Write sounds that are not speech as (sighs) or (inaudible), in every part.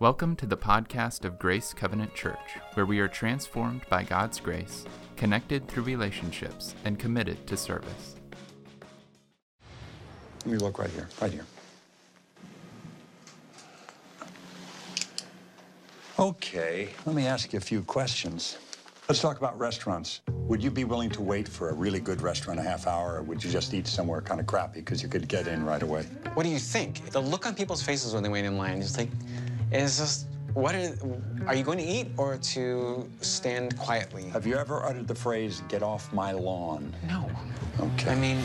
Welcome to the podcast of Grace Covenant Church, where we are transformed by God's grace, connected through relationships, and committed to service. Let me look right here, right here. Okay, let me ask you a few questions. Let's talk about restaurants. Would you be willing to wait for a really good restaurant a half hour, or would you just eat somewhere kind of crappy because you could get in right away? What do you think? The look on people's faces when they wait in line is like, is just, what are, are you going to eat or to stand quietly? Have you ever uttered the phrase, get off my lawn? No. Okay. I mean,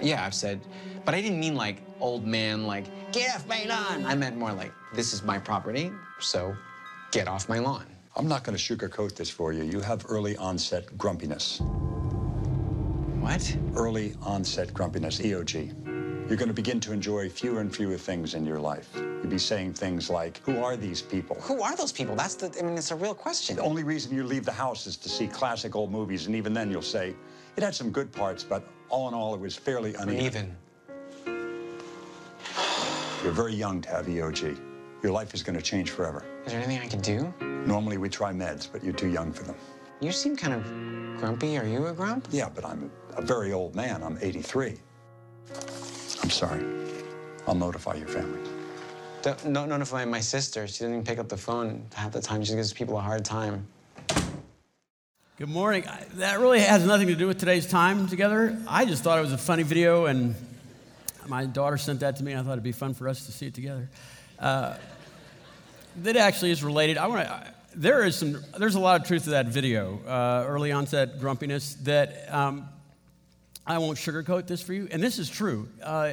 yeah, I've said, but I didn't mean like old man, like, get off my lawn. I meant more like, this is my property, so get off my lawn. I'm not going to sugarcoat this for you. You have early onset grumpiness. What? Early onset grumpiness, EOG. You're going to begin to enjoy fewer and fewer things in your life. You'll be saying things like, Who are these people? Who are those people? That's the, I mean, it's a real question. The only reason you leave the house is to see classic old movies, and even then you'll say, It had some good parts, but all in all, it was fairly uneven. Even. (sighs) You're very young to have EOG. Your life is going to change forever. Is there anything I can do? Normally we try meds, but you're too young for them. You seem kind of grumpy. Are you a grump? Yeah, but I'm a very old man. I'm 83. I'm sorry. I'll notify your family. Don't, don't notify my sister. She didn't even pick up the phone half the time. She gives people a hard time. Good morning. I- That really has nothing to do with today's time together. I just thought it was a funny video, and my daughter sent that to me. and I thought it'd be fun for us to see it together. Uh, that actually is related. I want to. There is some. There's a lot of truth to that video. Uh, early onset grumpiness. That um, I won't sugarcoat this for you, and this is true. Uh,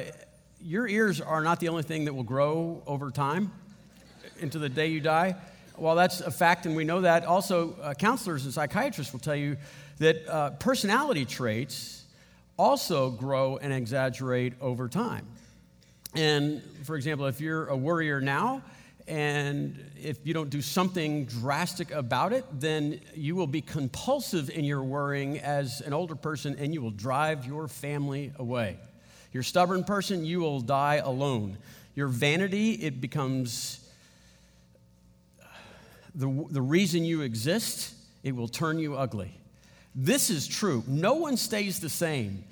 your ears are not the only thing that will grow over time into the day you die. While that's a fact, and we know that, also uh, counselors and psychiatrists will tell you that uh, personality traits also grow and exaggerate over time. And for example, if you're a worrier now, and if you don't do something drastic about it, then you will be compulsive in your worrying as an older person and you will drive your family away. You're a stubborn person, you will die alone. Your vanity, it becomes the, the reason you exist, it will turn you ugly. This is true. No one stays the same.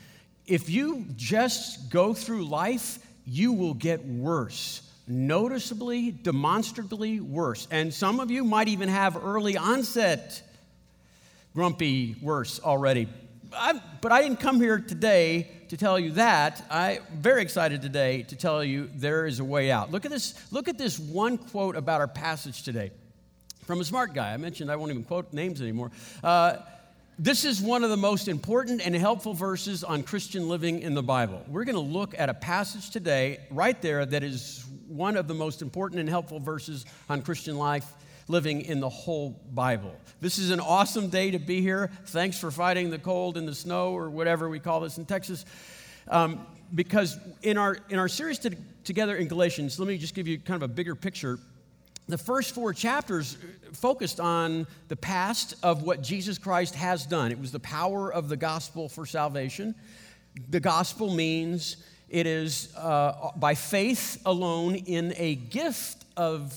If you just go through life, you will get worse. Noticeably, demonstrably worse. And some of you might even have early onset grumpy worse already. I, but I didn't come here today to tell you that. I'm very excited today to tell you there is a way out. Look at this, look at this one quote about our passage today from a smart guy. I mentioned I won't even quote names anymore. Uh, this is one of the most important and helpful verses on Christian living in the Bible. We're going to look at a passage today, right there, that is one of the most important and helpful verses on Christian life living in the whole Bible. This is an awesome day to be here. Thanks for fighting the cold and the snow, or whatever we call this in Texas. Um, because in our, in our series to, together in Galatians, let me just give you kind of a bigger picture the first four chapters focused on the past of what Jesus Christ has done. It was the power of the gospel for salvation. The gospel means it is uh, by faith alone in a gift of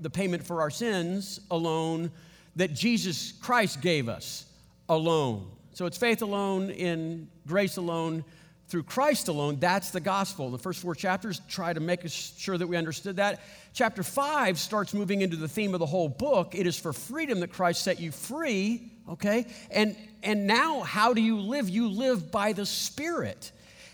the payment for our sins alone that Jesus Christ gave us alone. So it's faith alone in grace alone through Christ alone. That's the gospel. The first four chapters try to make sure that we understood that. Chapter five starts moving into the theme of the whole book. It is for freedom that Christ set you free, okay? And, and now, how do you live? You live by the Spirit.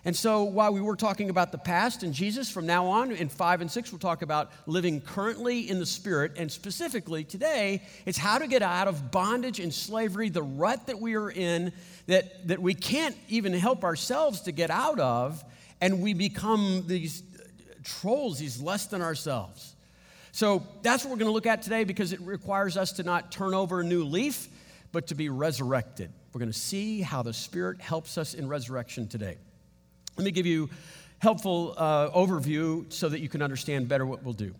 And so, while we were talking about the past and Jesus, from now on in five and six, we'll talk about living currently in the Spirit. And specifically today, it's how to get out of bondage and slavery, the rut that we are in, that, that we can't even help ourselves to get out of. And we become these trolls, these less than ourselves. So, that's what we're going to look at today because it requires us to not turn over a new leaf, but to be resurrected. We're going to see how the Spirit helps us in resurrection today. Let me give you helpful uh, overview so that you can understand better what we'll do.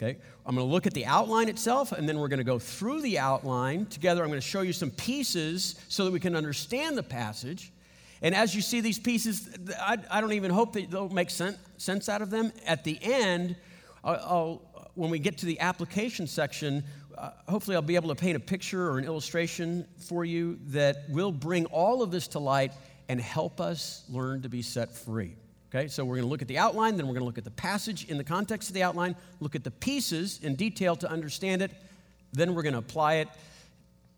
Okay? I'm going to look at the outline itself, and then we're going to go through the outline together. I'm going to show you some pieces so that we can understand the passage. And as you see these pieces, I, I don't even hope that they'll make sense, sense out of them. At the end, I'll, I'll, when we get to the application section, uh, hopefully I'll be able to paint a picture or an illustration for you that will bring all of this to light and help us learn to be set free. Okay, so we're going to look at the outline, then we're going to look at the passage in the context of the outline, look at the pieces in detail to understand it, then we're going to apply it.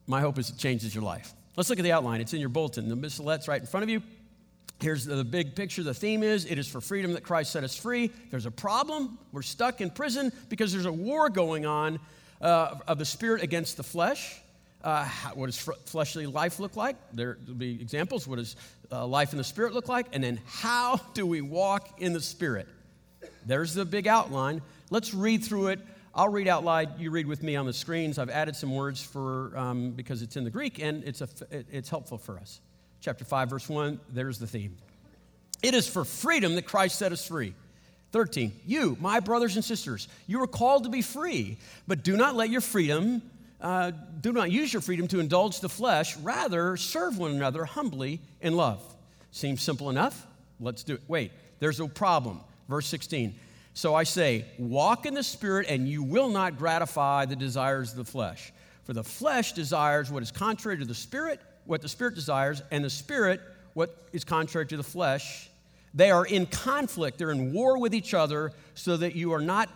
My hope is it changes your life. Let's look at the outline. It's in your bulletin. The missalettes right in front of you. Here's the big picture. The theme is it is for freedom that Christ set us free. There's a problem. We're stuck in prison because there's a war going on uh, of the spirit against the flesh. Uh, what does fleshly life look like? There will be examples. What does uh, life in the spirit look like? And then how do we walk in the spirit? There's the big outline. Let's read through it. I'll read out loud. You read with me on the screens. I've added some words for um, because it's in the Greek and it's a, it's helpful for us chapter 5, verse 1, there's the theme. It is for freedom that Christ set us free. 13, you, my brothers and sisters, you are called to be free, but do not let your freedom, uh, do not use your freedom to indulge the flesh. Rather, serve one another humbly in love. Seems simple enough? Let's do it. Wait, there's a problem. Verse 16. So I say, walk in the Spirit, and you will not gratify the desires of the flesh. For the flesh desires what is contrary to the Spirit what the Spirit desires, and the Spirit what is contrary to the flesh. They are in conflict, they're in war with each other, so that you are not,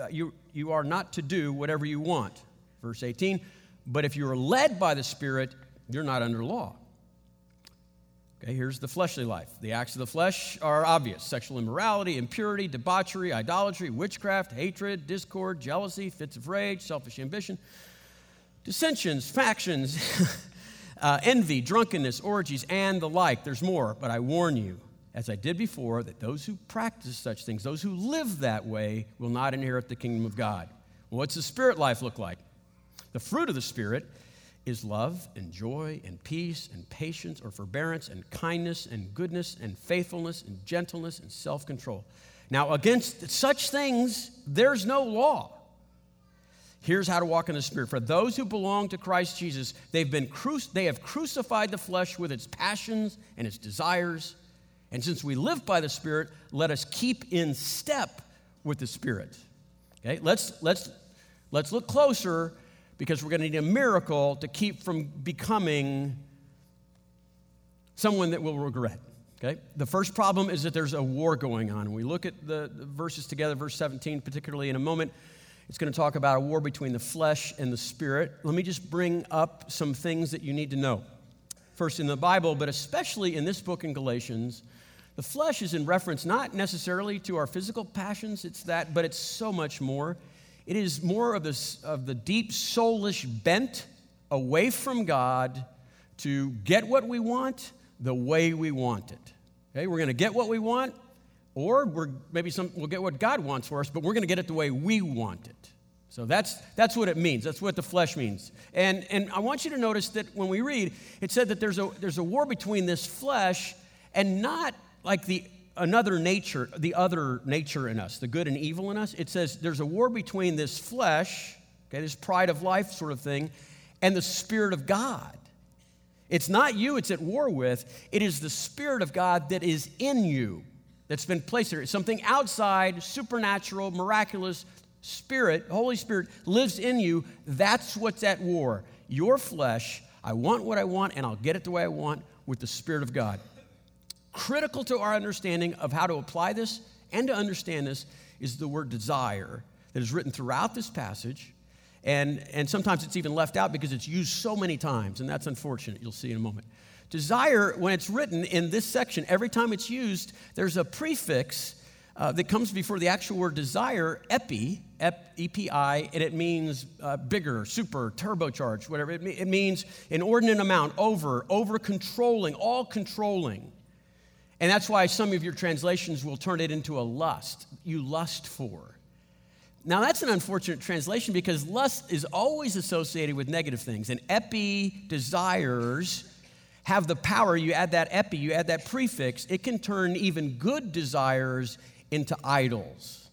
uh, you, you are not to do whatever you want. Verse 18, but if you are led by the Spirit, you're not under law. Okay, here's the fleshly life. The acts of the flesh are obvious sexual immorality, impurity, debauchery, idolatry, witchcraft, hatred, discord, jealousy, fits of rage, selfish ambition, dissensions, factions. (laughs) uh, envy, drunkenness, orgies, and the like. There's more, but I warn you, as I did before, that those who practice such things, those who live that way, will not inherit the kingdom of God. what's the spirit life look like? The fruit of the Spirit is love and joy and peace and patience or forbearance and kindness and goodness and faithfulness and gentleness and self control. Now, against such things, there's no law. Here's how to walk in the Spirit. For those who belong to Christ Jesus, they've been cru- they have crucified the flesh with its passions and its desires. And since we live by the Spirit, let us keep in step with the Spirit. Okay, let's, let's, let's look closer because we're going to need a miracle to keep from becoming someone that will regret. Okay? The first problem is that there's a war going on. We look at the, verses together, verse 17, particularly in a moment. It's going to talk about a war between the flesh and the spirit. Let me just bring up some things that you need to know. First, in the Bible, but especially in this book in Galatians, the flesh is in reference not necessarily to our physical passions, it's that, but it's so much more. It is more of, this, of the deep soulish bent away from God to get what we want the way we want it. Okay, we're going to get what we want or we're, maybe some, we'll get what God wants for us, but we're going to get it the way we want it. So that's, that's what it means. That's what the flesh means. And, and I want you to notice that when we read, it said that there's a, there's a war between this flesh and not like the another nature, the other nature in us, the good and evil in us. It says there's a war between this flesh, okay, this pride of life sort of thing, and the Spirit of God. It's not you it's at war with, it is the Spirit of God that is in you that's been placed there. It's something outside, supernatural, miraculous. Spirit, Holy Spirit lives in you. That's what's at war. Your flesh, I want what I want and I'll get it the way I want with the Spirit of God. Critical to our understanding of how to apply this and to understand this is the word desire that is written throughout this passage. And, and sometimes it's even left out because it's used so many times, and that's unfortunate. You'll see in a moment. Desire, when it's written in this section, every time it's used, there's a prefix uh, that comes before the actual word desire, epi, E-P-I, and it means uh, bigger, super, turbocharged, whatever. It, it means inordinate amount, over, over controlling, all controlling. And that's why some of your translations will turn it into a lust. You lust for. Now, that's an unfortunate translation because lust is always associated with negative things. And epi, desires, have the power, you add that epi, you add that prefix, it can turn even good desires into idols.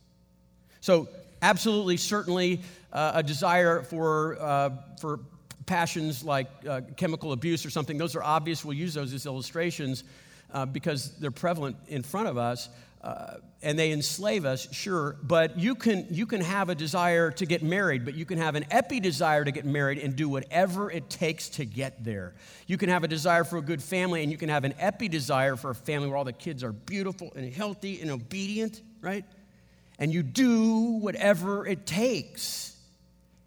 So, absolutely, certainly, uh, a desire for, uh, for passions like uh, chemical abuse or something, those are obvious. We'll use those as illustrations uh, because they're prevalent in front of us. uh, and they enslave us, sure, but you can, you can have a desire to get married, but you can have an epi desire to get married and do whatever it takes to get there. You can have a desire for a good family, and you can have an epi desire for a family where all the kids are beautiful and healthy and obedient, right? And you do whatever it takes.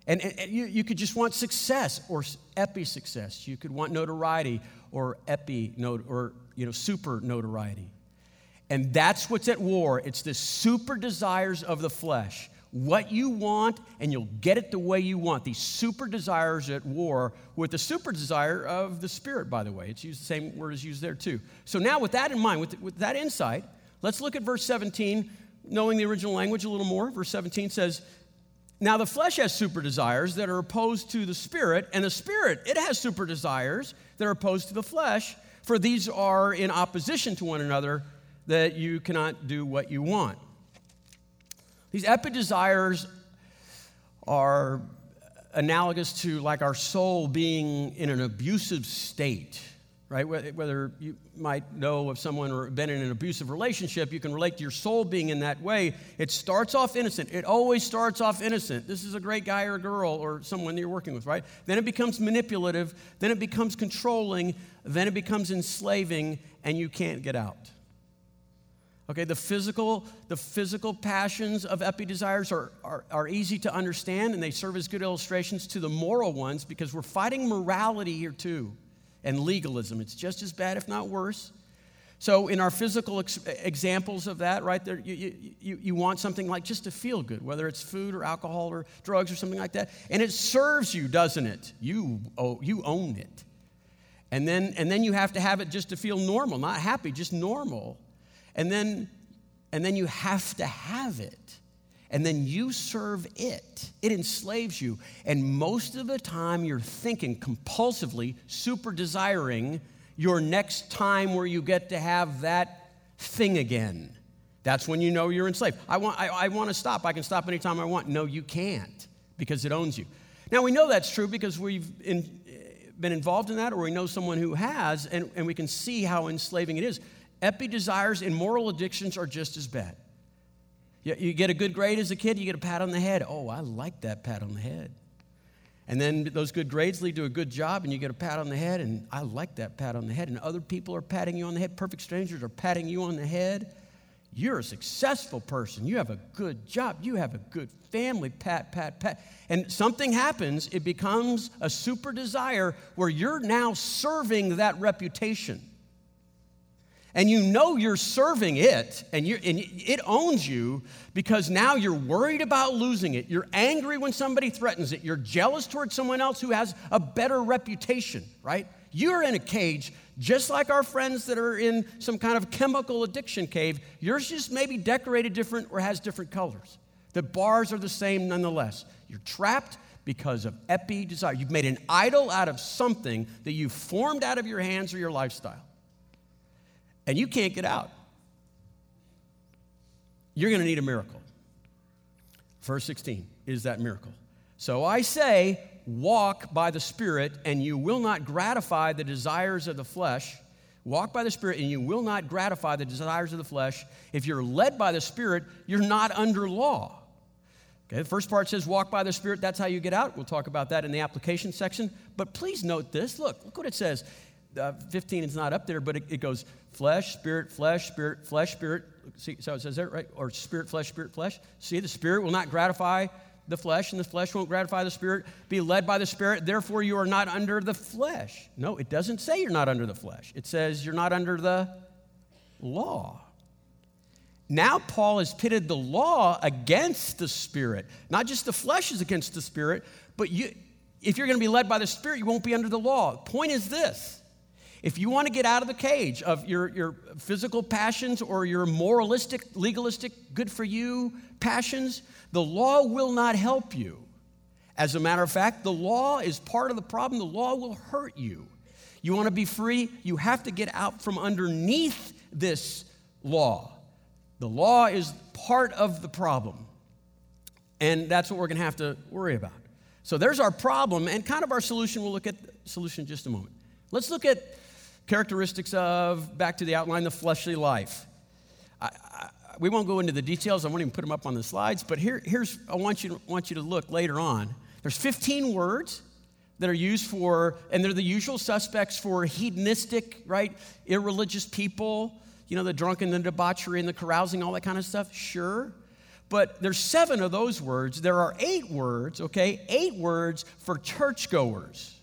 And, and, and you, you could just want success or epi success. You could want notoriety or epi or you know super notoriety. And that's what's at war. It's the super desires of the flesh. What you want, and you'll get it the way you want. These super desires at war with the super desire of the spirit, by the way. It's used the same word is used there too. So now, with that in mind, with, with that insight, let's look at verse 17, knowing the original language a little more. Verse 17 says, Now the flesh has super desires that are opposed to the spirit, and the spirit, it has super desires that are opposed to the flesh, for these are in opposition to one another that you cannot do what you want. These epi desires are analogous to like our soul being in an abusive state, right? Whether you might know of someone or been in an abusive relationship, you can relate to your soul being in that way. It starts off innocent. It always starts off innocent. This is a great guy or girl or someone you're working with, right? Then it becomes manipulative. Then it becomes controlling. Then it becomes enslaving, and you can't get out. Okay, the physical, the physical passions of epi desires are, are, are easy to understand and they serve as good illustrations to the moral ones because we're fighting morality here too and legalism. It's just as bad, if not worse. So, in our physical ex- examples of that, right there, you, you, you want something like just to feel good, whether it's food or alcohol or drugs or something like that. And it serves you, doesn't it? You, oh, you own it. And then, and then you have to have it just to feel normal, not happy, just normal. And then, and then you have to have it. And then you serve it. It enslaves you. And most of the time, you're thinking compulsively, super desiring your next time where you get to have that thing again. That's when you know you're enslaved. I want, I, I want to stop. I can stop anytime I want. No, you can't because it owns you. Now, we know that's true because we've in, been involved in that or we know someone who has, and, and we can see how enslaving it is. Epi desires and moral addictions are just as bad. You, get a good grade as a kid, you get a pat on the head. Oh, I like that pat on the head. And then those good grades lead to a good job, and you get a pat on the head, and I like that pat on the head. And other people are patting you on the head, perfect strangers are patting you on the head. You're a successful person. You have a good job. You have a good family. Pat, pat, pat. And something happens, it becomes a super desire where you're now serving that reputation and you know you're serving it and, you and it owns you because now you're worried about losing it. You're angry when somebody threatens it. You're jealous towards someone else who has a better reputation, right? You're in a cage just like our friends that are in some kind of chemical addiction cave. Yours just maybe decorated different or has different colors. The bars are the same nonetheless. You're trapped because of epi desire. You've made an idol out of something that you've formed out of your hands or your lifestyle and you can't get out, you're going to need a miracle. Verse 16 is that miracle. So I say, walk by the Spirit, and you will not gratify the desires of the flesh. Walk by the Spirit, and you will not gratify the desires of the flesh. If you're led by the Spirit, you're not under law. Okay, the first part says, walk by the Spirit. That's how you get out. We'll talk about that in the application section. But please note this. Look, look what it says uh, 15 is not up there, but it, it, goes flesh, spirit, flesh, spirit, flesh, spirit. See, so it says there, right? Or spirit, flesh, spirit, flesh. See, the spirit will not gratify the flesh, and the flesh won't gratify the spirit. Be led by the spirit, therefore you are not under the flesh. No, it doesn't say you're not under the flesh. It says you're not under the law. Now, Paul has pitted the law against the spirit. Not just the flesh is against the spirit, but you, if you're going to be led by the spirit, you won't be under the law. Point is this if you want to get out of the cage of your, your physical passions or your moralistic, legalistic, good for you passions, the law will not help you. As a matter of fact, the law is part of the problem. The law will hurt you. You want to be free, you have to get out from underneath this law. The law is part of the problem. And that's what we're going to have to worry about. So there's our problem and kind of our solution. We'll look at the solution in just a moment. Let's look at characteristics of, back to the outline, the fleshly life. I, we won't go into the details. I won't even put them up on the slides. But here, here's I want you want you to look later on. There's 15 words that are used for, and they're the usual suspects for hedonistic, right, irreligious people. You know, the drunken, the debauchery, and the carousing, all that kind of stuff. Sure. But there's seven of those words. There are eight words, okay? Eight words for churchgoers.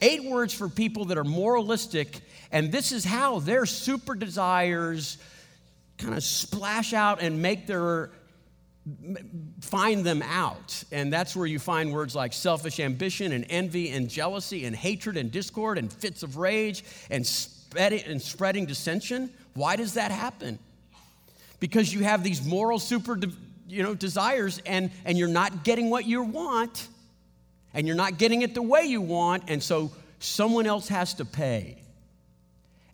Eight words for people that are moralistic, and this is how their super desires kind of splash out and make their find them out. And that's where you find words like selfish ambition and envy and jealousy and hatred and discord and fits of rage and spreading, and spreading dissension. Why does that happen? Because you have these moral super you know, desires and, and you're not getting what you want and you're not getting it the way you want, and so someone else has to pay.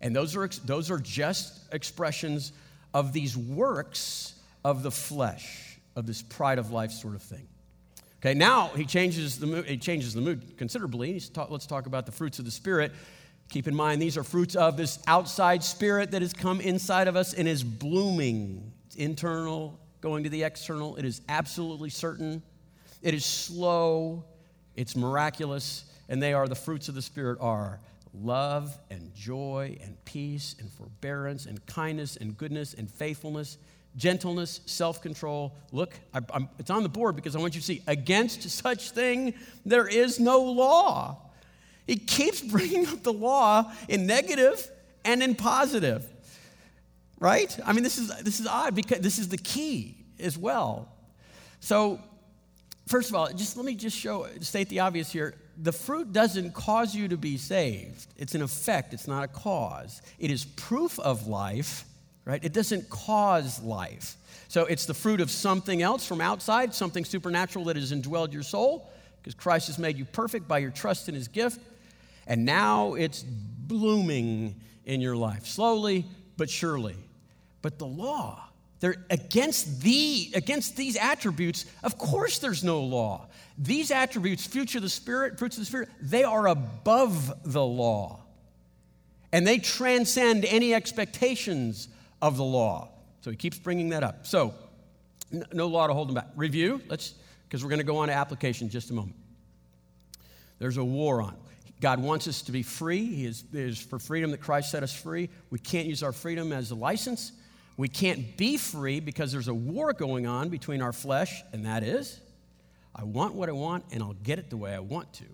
And those are, those are just expressions of these works of the flesh, of this pride of life sort of thing. Okay, now he changes the mood, he changes the mood considerably. Let's talk about the fruits of the Spirit. Keep in mind, these are fruits of this outside spirit that has come inside of us and is blooming. It's internal, going to the external. It is absolutely certain. It is slow. It's miraculous. And they are the fruits of the Spirit are love and joy and peace and forbearance and kindness and goodness and faithfulness, gentleness, self control. Look, I, it's on the board because I want you to see against such thing there is no law. He keeps (laughs) bringing up the law in negative and in positive. Right? I mean, this is, this is odd because this is the key as well. So, first of all, just let me just show, state the obvious here the fruit doesn't cause you to be saved. It's an effect, it's not a cause. It is proof of life, right? It doesn't cause life. So it's the fruit of something else from outside, something supernatural that has indwelled your soul, because Christ has made you perfect by your trust in his gift. And now it's blooming in your life, slowly but surely. But the law, they're against the against these attributes, of course there's no law. These attributes, future of the Spirit, fruits of the Spirit, they are above the law. And they transcend any expectations of the law. So he keeps bringing that up. So, no law to hold them back. Review, let's, because we're going to go on to application in just a moment. There's a war on. God wants us to be free. He is, is for freedom that Christ set us free. We can't use our freedom as a license. We can't be free because there's a war going on between our flesh, and that is I want what I want, and I'll get it the way I want to.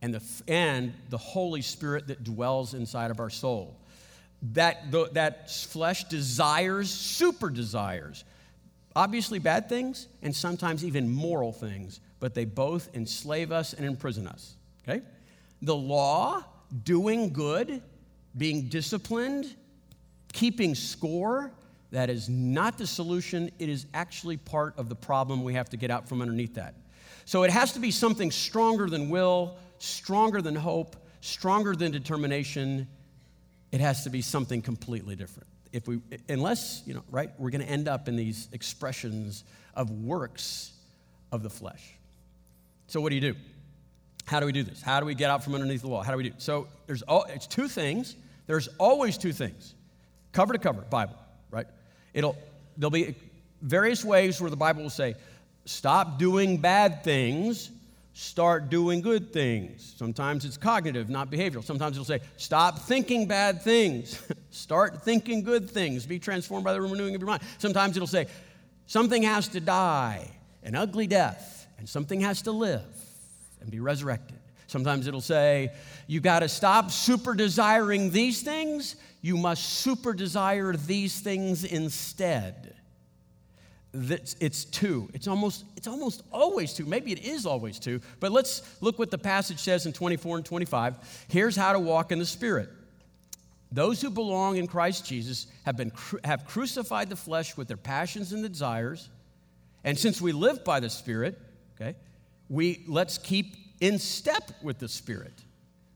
And the, and the Holy Spirit that dwells inside of our soul. That, that flesh desires, super desires, obviously bad things, and sometimes even moral things, but they both enslave us and imprison us. Okay? The law, doing good, being disciplined, keeping score, that is not the solution. It is actually part of the problem. We have to get out from underneath that. So it has to be something stronger than will, stronger than hope, stronger than determination. It has to be something completely different. If we, unless, you know, right, we're going to end up in these expressions of works of the flesh. So what do you do? How do we do this? How do we get out from underneath the wall? How do we do? So there's it's two things. There's always two things, cover to cover, Bible, right? It'll, there'll be various ways where the Bible will say, stop doing bad things, start doing good things. Sometimes it's cognitive, not behavioral. Sometimes it'll say, stop thinking bad things, (laughs) start thinking good things, be transformed by the renewing of your mind. Sometimes it'll say, something has to die, an ugly death, and something has to live and be resurrected. Sometimes it'll say, you got to stop super desiring these things you must super desire these things instead. It's two. It's almost, it's almost always two. Maybe it is always two. But let's look what the passage says in 24 and 25. Here's how to walk in the Spirit. Those who belong in Christ Jesus have, been, have crucified the flesh with their passions and desires. And since we live by the Spirit, okay, we let's keep in step with the Spirit.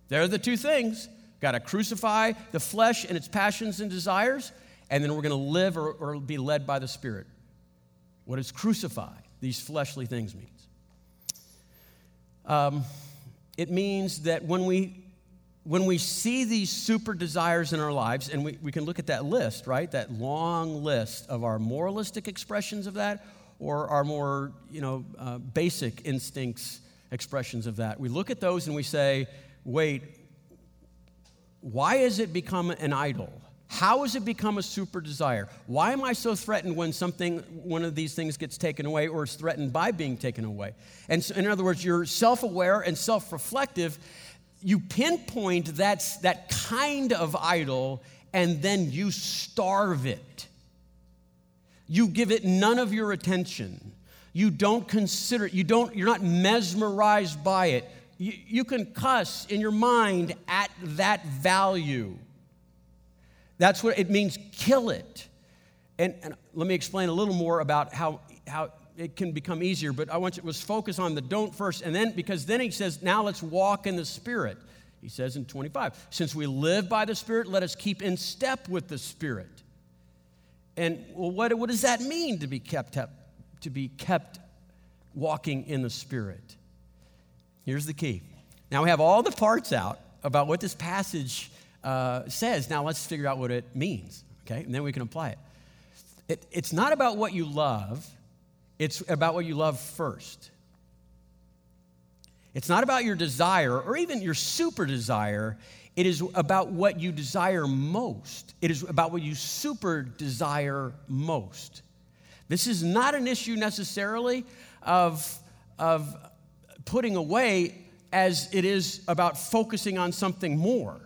There are the two things. Got to crucify the flesh and its passions and desires, and then we're going to live or, or be led by the Spirit. What does crucify these fleshly things means? Um, it means that when we when we see these super desires in our lives, and we, we can look at that list, right? That long list of our moralistic expressions of that or our more, you know, uh, basic instincts expressions of that. We look at those and we say, wait, why has it become an idol? How has it become a super desire? Why am I so threatened when something, one of these things gets taken away or is threatened by being taken away? And so, in other words, you're self aware and self reflective. You pinpoint that's, that kind of idol and then you starve it. You give it none of your attention. You don't consider it. You don't, you're not mesmerized by it. You, you can cuss in your mind at that value. That's what it means, kill it. And, and, let me explain a little more about how, how it can become easier, but I want you to focus on the don't first, and then, because then he says, now let's walk in the Spirit. He says in 25, since we live by the Spirit, let us keep in step with the Spirit. And well, what, what does that mean to be kept up, to be kept walking in the Spirit? Here's the key. Now we have all the parts out about what this passage uh, says. Now let's figure out what it means, okay? And then we can apply it. it. It's not about what you love, it's about what you love first. It's not about your desire or even your super desire. It is about what you desire most. It is about what you super desire most. This is not an issue necessarily of, of putting away as it is about focusing on something more.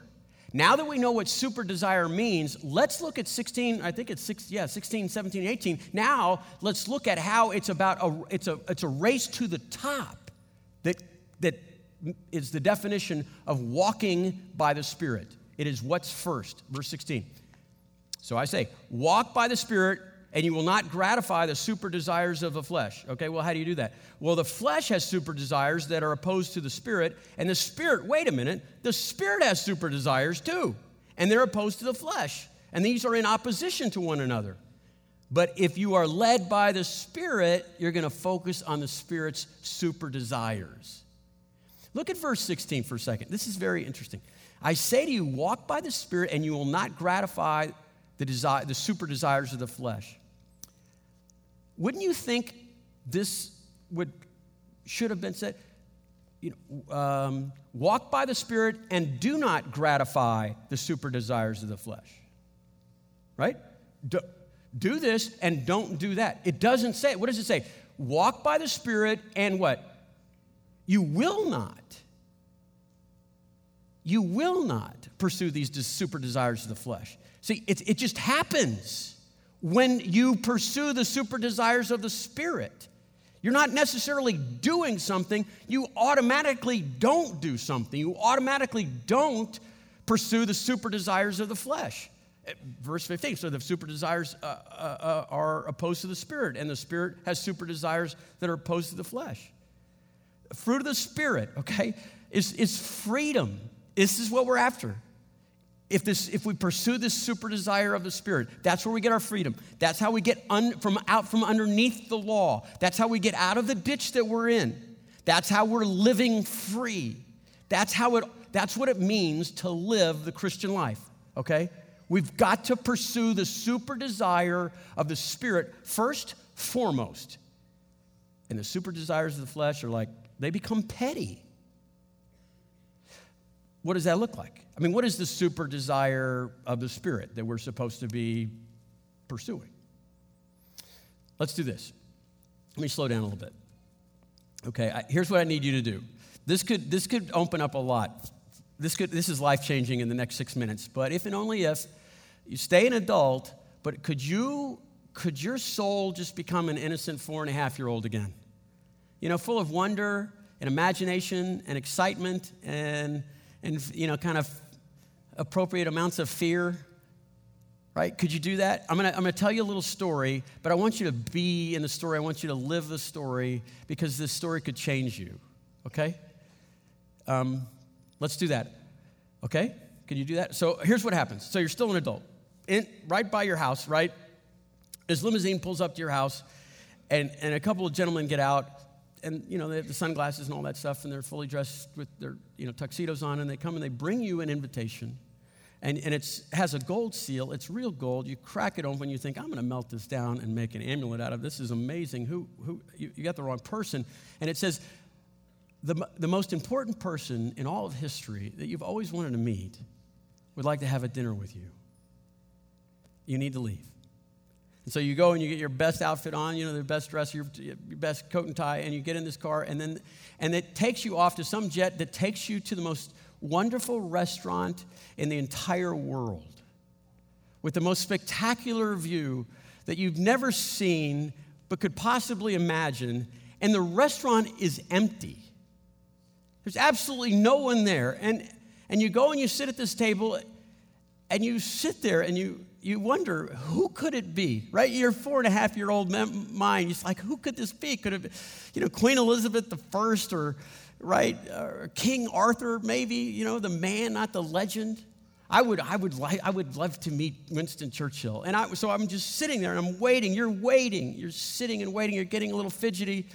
Now that we know what super desire means, let's look at 16, I think it's six, yeah, 16, 17, 18. Now let's look at how it's about a, it's a, it's a race to the top that, that is the definition of walking by the Spirit. It is what's first. Verse 16. So I say, walk by the Spirit, and you will not gratify the super desires of the flesh. Okay, well, how do you do that? Well, the flesh has super desires that are opposed to the Spirit, and the Spirit, wait a minute, the Spirit has super desires too, and they're opposed to the flesh. And these are in opposition to one another. But if you are led by the Spirit, you're going to focus on the Spirit's super desires. Look at verse 16 for a second. This is very interesting. I say to you, walk by the Spirit, and you will not gratify the, desire, the super desires of the flesh. Wouldn't you think this would should have been said? You know, um, walk by the Spirit and do not gratify the super desires of the flesh. Right? Do, do this and don't do that. It doesn't say. What does it say? Walk by the Spirit and what? You will not. You will not pursue these super desires of the flesh. See, it, it just happens when you pursue the super desires of the Spirit. You're not necessarily doing something, you automatically don't do something. You automatically don't pursue the super desires of the flesh. Eh, verse 15 so the super desires uh, uh, uh, are opposed to the Spirit, and the Spirit has super desires that are opposed to the flesh. Fruit of the Spirit, okay, is, is freedom. This is what we're after if, this, if we pursue this super desire of the Spirit, that's where we get our freedom. That's how we get un, from out from underneath the law. That's how we get out of the ditch that we're in. That's how we're living free. That's how it. That's what it means to live the Christian life. Okay, we've got to pursue the super desire of the Spirit first, foremost. And the super desires of the flesh are like they become petty. What does that look like? I mean, what is the super desire of the Spirit that we're supposed to be pursuing? Let's do this. Let me slow down a little bit. Okay, I, here's what I need you to do. This could, this could open up a lot. This, could, this is life changing in the next six minutes, but if and only if you stay an adult, but could you, could your soul just become an innocent four and a half year old again? You know, full of wonder and imagination and excitement and and, you know, kind of appropriate amounts of fear? Right? Could you do that? I'm gonna, I'm gonna tell you a little story, but I want you to be in the story. I want you to live the story because this story could change you. Okay? Um, let's do that. Okay? Can you do that? So here's what happens. So you're still an adult, in, right by your house, right? This limousine pulls up to your house, and, and a couple of gentlemen get out, and you know they have the sunglasses and all that stuff, and they're fully dressed with their you know tuxedos on, and they come and they bring you an invitation, and and it has a gold seal. It's real gold. You crack it open, you think I'm going to melt this down and make an amulet out of this. Is amazing. Who who you, you got the wrong person, and it says. The, the most important person in all of history that you've always wanted to meet would like to have a dinner with you. You need to leave. And so you go and you get your best outfit on, you know, the best dress, your, your best coat and tie, and you get in this car, and then and it takes you off to some jet that takes you to the most wonderful restaurant in the entire world with the most spectacular view that you've never seen but could possibly imagine. And the restaurant is empty. There's absolutely no one there. And, and you go and you sit at this table and you sit there and you you wonder who could it be right? Your four and a half year old mind it's like who could this be? Could it be you know queen elizabeth first or right or king arthur maybe you know the man not the legend? I would i would like i would love to meet winston churchill. And i so i'm just sitting there and i'm waiting. You're waiting. You're sitting and waiting. You're getting a little fidgety.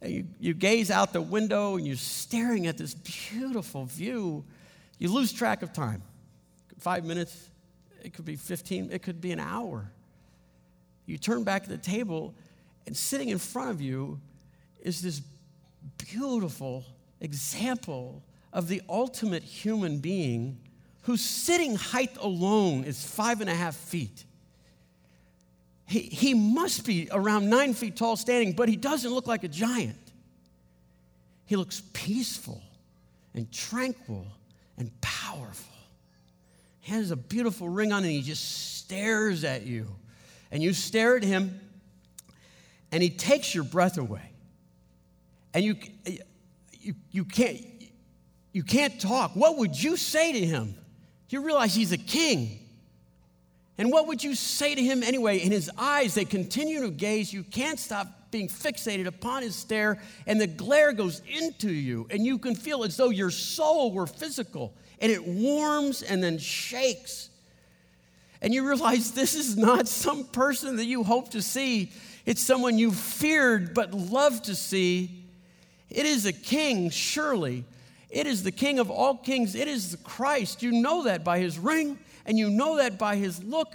And you, you gaze out the window and you're staring at this beautiful view. You lose track of time. Five minutes it could be 15, it could be an hour. You turn back to the table, and sitting in front of you is this beautiful example of the ultimate human being whose sitting height alone is five and a half feet. He, he must be around nine feet tall standing, but he doesn't look like a giant. He looks peaceful and tranquil and powerful. Has a beautiful ring on and he just stares at you. And you stare at him and he takes your breath away. And you, you, you, can't, you can't talk. What would you say to him? You realize he's a king. And what would you say to him anyway? In his eyes, they continue to gaze. You can't stop being fixated upon his stare, and the glare goes into you, and you can feel as though your soul were physical and it warms and then shakes. And you realize this is not some person that you hope to see, it's someone you feared but loved to see. It is a king, surely. It is the king of all kings. It is the Christ. You know that by his ring, and you know that by his look.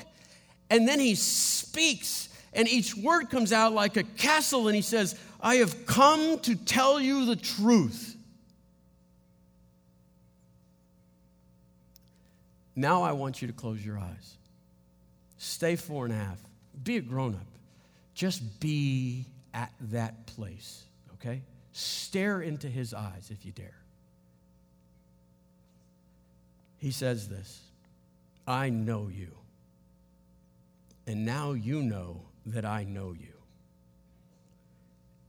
And then he speaks, and each word comes out like a castle, and he says, I have come to tell you the truth. Now I want you to close your eyes. Stay four and a half. Be a grown up. Just be at that place, okay? Stare into his eyes if you dare. He says this I know you. And now you know that I know you.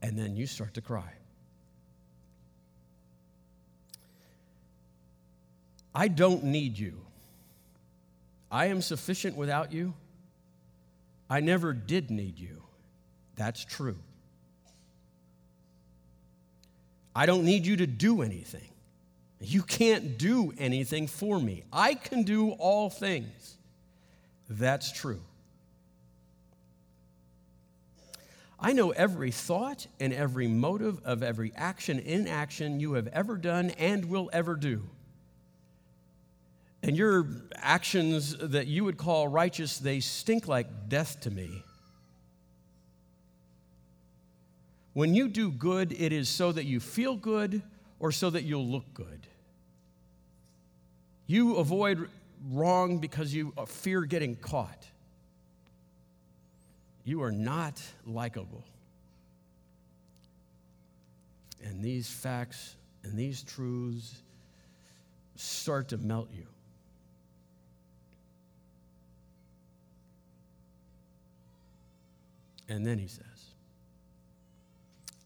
And then you start to cry. I don't need you. I am sufficient without you. I never did need you. That's true. I don't need you to do anything. You can't do anything for me. I can do all things. That's true. I know every thought and every motive of every action, inaction you have ever done and will ever do. And your actions that you would call righteous, they stink like death to me. When you do good, it is so that you feel good or so that you'll look good. You avoid wrong because you fear getting caught. You are not likable. And these facts and these truths start to melt you. And then he says,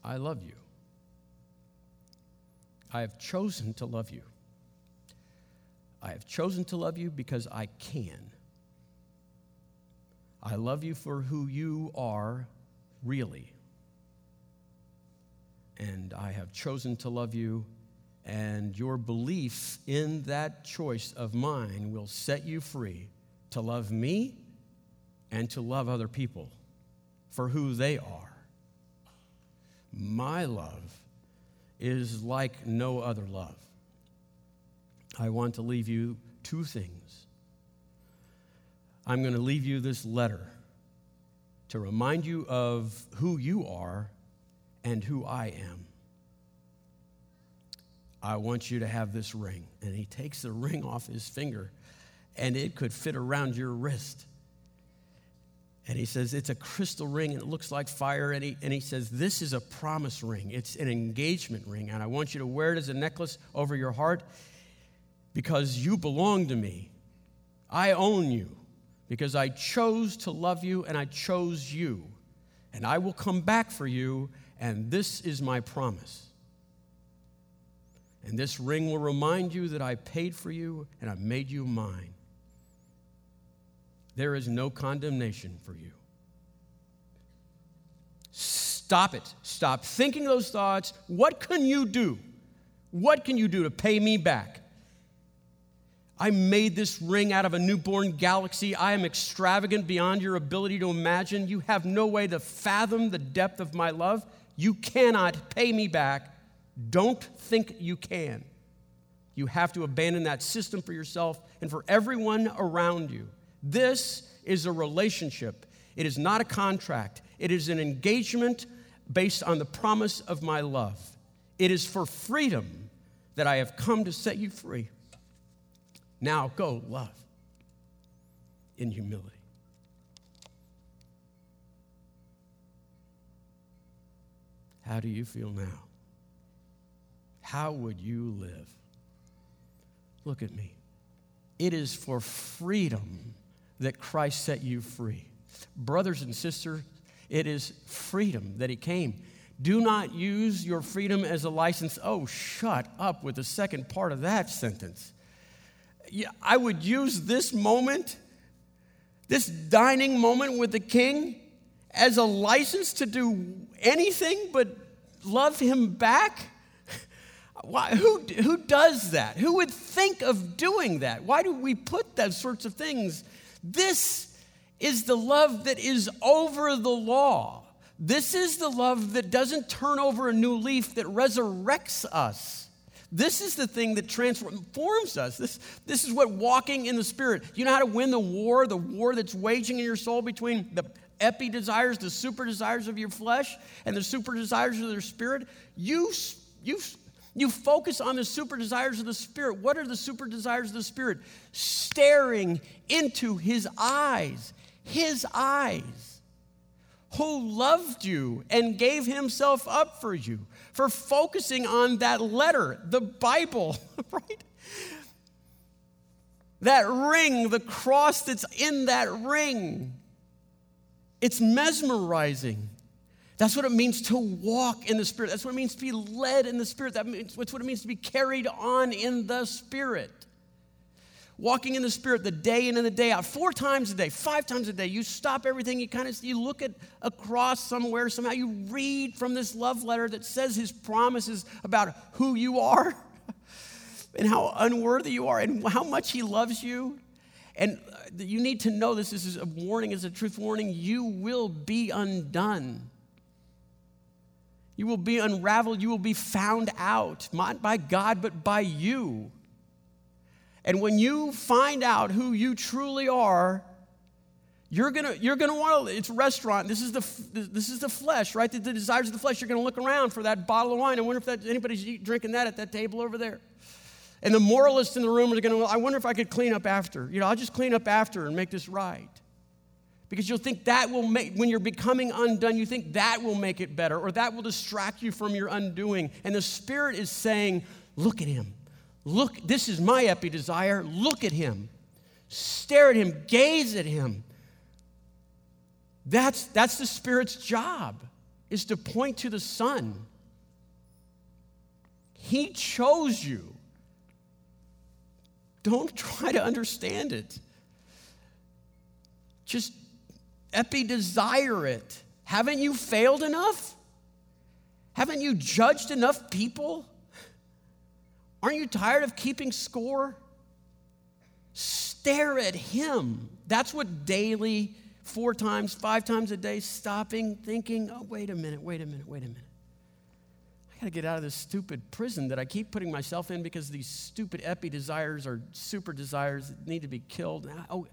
I love you. I have chosen to love you. I have chosen to love you because I can. I love you for who you are really. And I have chosen to love you, and your belief in that choice of mine will set you free to love me and to love other people for who they are. My love is like no other love. I want to leave you two things. I'm going to leave you this letter to remind you of who you are and who I am. I want you to have this ring. And he takes the ring off his finger, and it could fit around your wrist. And he says, It's a crystal ring and it looks like fire. And he, and he says, This is a promise ring. It's an engagement ring. And I want you to wear it as a necklace over your heart because you belong to me. I own you because I chose to love you and I chose you. And I will come back for you. And this is my promise. And this ring will remind you that I paid for you and I made you mine. There is no condemnation for you. Stop it. Stop thinking those thoughts. What can you do? What can you do to pay me back? I made this ring out of a newborn galaxy. I am extravagant beyond your ability to imagine. You have no way to fathom the depth of my love. You cannot pay me back. Don't think you can. You have to abandon that system for yourself and for everyone around you. This is a relationship, it is not a contract, it is an engagement based on the promise of my love. It is for freedom that I have come to set you free. Now go love in humility. How do you feel now? How would you live? Look at me. It is for freedom that Christ set you free. Brothers and sisters, it is freedom that He came. Do not use your freedom as a license. Oh, shut up with the second part of that sentence. I would use this moment, this dining moment with the king, as a license to do anything but love him back. (laughs) Why, who, who does that? Who would think of doing that? Why do we put those sorts of things this is the love that is over the law. This is the love that doesn't turn over a new leaf, that resurrects us. This is the thing that transforms us. This, this is what walking in the Spirit. You know how to win the war, the war that's waging in your soul between the epi desires, the super desires of your flesh, and the super desires of your spirit? You, you you focus on the super desires of the Spirit. What are the super desires of the Spirit? Staring into His eyes, His eyes, who loved you and gave Himself up for you, for focusing on that letter, the Bible, (laughs) right? That ring, the cross that's in that ring. It's mesmerizing. That's what it means to walk in the Spirit. That's what it means to be led in the Spirit. That's what it means to be carried on in the Spirit. Walking in the Spirit the day in and the day out, four times a day, five times a day. You stop everything, you kind of you look at across somewhere, somehow you read from this love letter that says his promises about who you are (laughs) and how unworthy you are and how much he loves you. And uh, you need to know this, this is a warning, is a truth warning. You will be undone you will be unraveled. You will be found out, not by God, but by you. And when you find out who you truly are, you're gonna you're gonna want to. It's restaurant. This is the this is the flesh, right? The, the desires of the flesh. You're gonna look around for that bottle of wine. I wonder if that, anybody's drinking that at that table over there. And the moralists in the room are gonna. I wonder if I could clean up after. You know, I'll just clean up after and make this right. Because you'll think that will make, when you're becoming undone, you think that will make it better or that will distract you from your undoing. And the Spirit is saying, Look at him. Look, this is my epi desire. Look at him. Stare at him. Gaze at him. That's, that's the Spirit's job, is to point to the Son. He chose you. Don't (laughs) try to understand it. Just epi desire it. Haven't you failed enough? Haven't you judged enough people? Aren't you tired of keeping score? Stare at Him. That's what daily, four times, five times a day, stopping, thinking, oh, wait a minute, wait a minute, wait a minute. I got to get out of this stupid prison that I keep putting myself in because these stupid epi desires are super desires that need to be killed. Oh,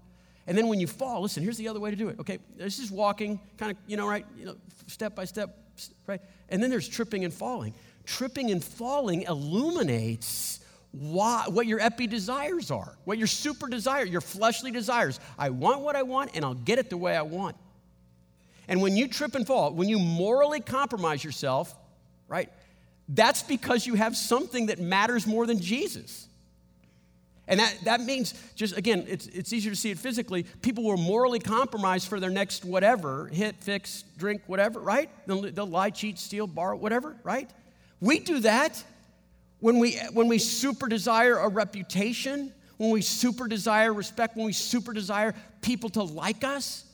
and then when you fall, listen, here's the other way to do it. Okay, this is walking, kind of, you know, right, you know, step by step, right? And then there's tripping and falling. Tripping and falling illuminates why, what your epi desires are, what your super desire, your fleshly desires. I want what I want, and I'll get it the way I want. And when you trip and fall, when you morally compromise yourself, right, that's because you have something that matters more than Jesus. And that, that means, just again, it's, it's easier to see it physically. People will morally compromise for their next whatever hit, fix, drink, whatever, right? They'll, they'll lie, cheat, steal, borrow, whatever, right? We do that when we, when we super desire a reputation, when we super desire respect, when we super desire people to like us.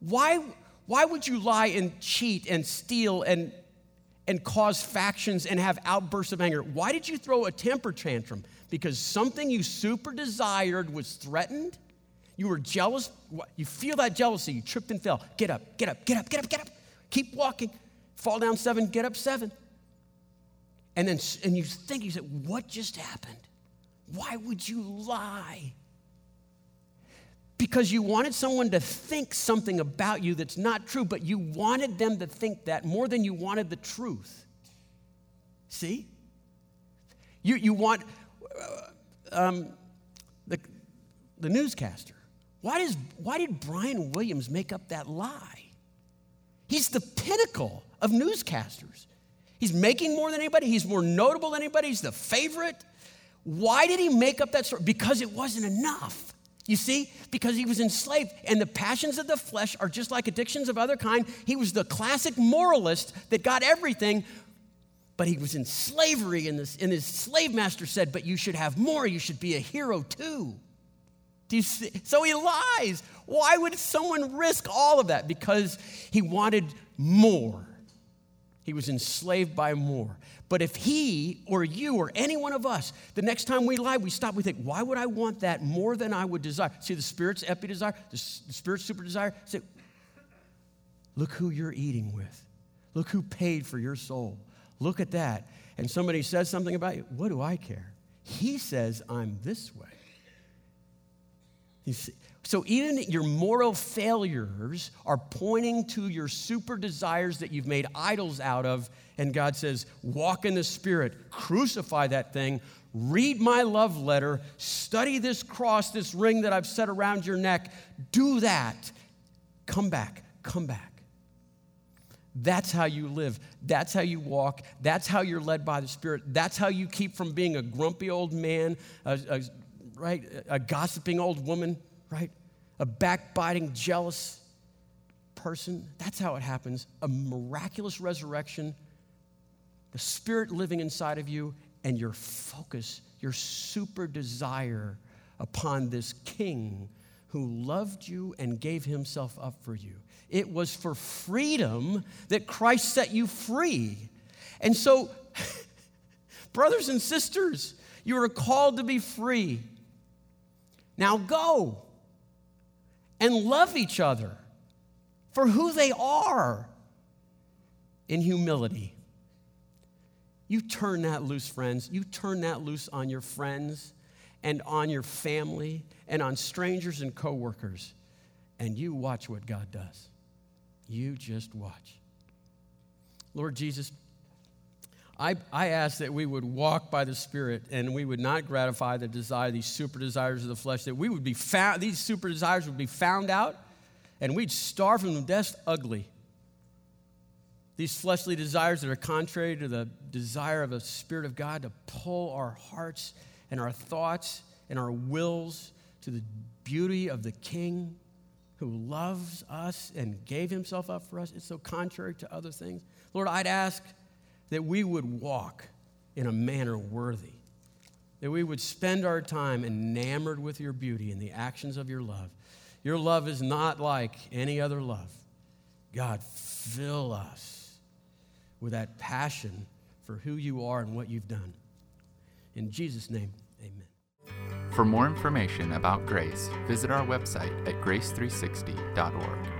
Why, why would you lie and cheat and steal and, and cause factions and have outbursts of anger? Why did you throw a temper tantrum? Because something you super desired was threatened? You were jealous? You feel that jealousy, you tripped and fell. Get up, get up, get up, get up, get up. Keep walking. Fall down seven, get up seven. And then and you think, you said, what just happened? Why would you lie? Because you wanted someone to think something about you that's not true, but you wanted them to think that more than you wanted the truth. See? You, you want uh, um, the, the newscaster. Why, does, why did Brian Williams make up that lie? He's the pinnacle of newscasters. He's making more than anybody, he's more notable than anybody, he's the favorite. Why did he make up that story? Because it wasn't enough. You see, because he was enslaved, and the passions of the flesh are just like addictions of other kind. He was the classic moralist that got everything, but he was in slavery, and, this, and his slave master said, But you should have more, you should be a hero too. Do you see? So he lies. Why would someone risk all of that? Because he wanted more. He was enslaved by more. But if he or you or any one of us, the next time we lie, we stop, we think, why would I want that more than I would desire? See, the Spirit's epi desire, the, Spirit's super desire. Say, look who you're eating with. Look who paid for your soul. Look at that. And somebody says something about you. What do I care? He says, I'm this way. You see, so even your moral failures are pointing to your super desires that you've made idols out of. And God says, walk in the Spirit, crucify that thing, read my love letter, study this cross, this ring that I've set around your neck. Do that. Come back, come back. That's how you live. That's how you walk. That's how you're led by the Spirit. That's how you keep from being a grumpy old man, a, a right, a gossiping old woman right? A backbiting, jealous person. That's how it happens. A miraculous resurrection, the Spirit living inside of you, and your focus, your super desire upon this King who loved you and gave himself up for you. It was for freedom that Christ set you free. And so, (laughs) brothers and sisters, you are called to be free. Now go and love each other for who they are in humility. You turn that loose, friends. You turn that loose on your friends and on your family and on strangers and coworkers, and you watch what God does. You just watch. Lord Jesus, I, I ask that we would walk by the Spirit and we would not gratify the desire, these super desires of the flesh, that we would be found, these super desires would be found out and we'd starve them to death ugly. These fleshly desires that are contrary to the desire of the Spirit of God to pull our hearts and our thoughts and our wills to the beauty of the King who loves us and gave himself up for us. It's so contrary to other things. Lord, I'd ask that we would walk in a manner worthy, that we would spend our time enamored with your beauty and the actions of your love. Your love is not like any other love. God, fill us with that passion for who you are and what you've done. In Jesus' name, amen. For more information about Grace, visit our website at grace360.org.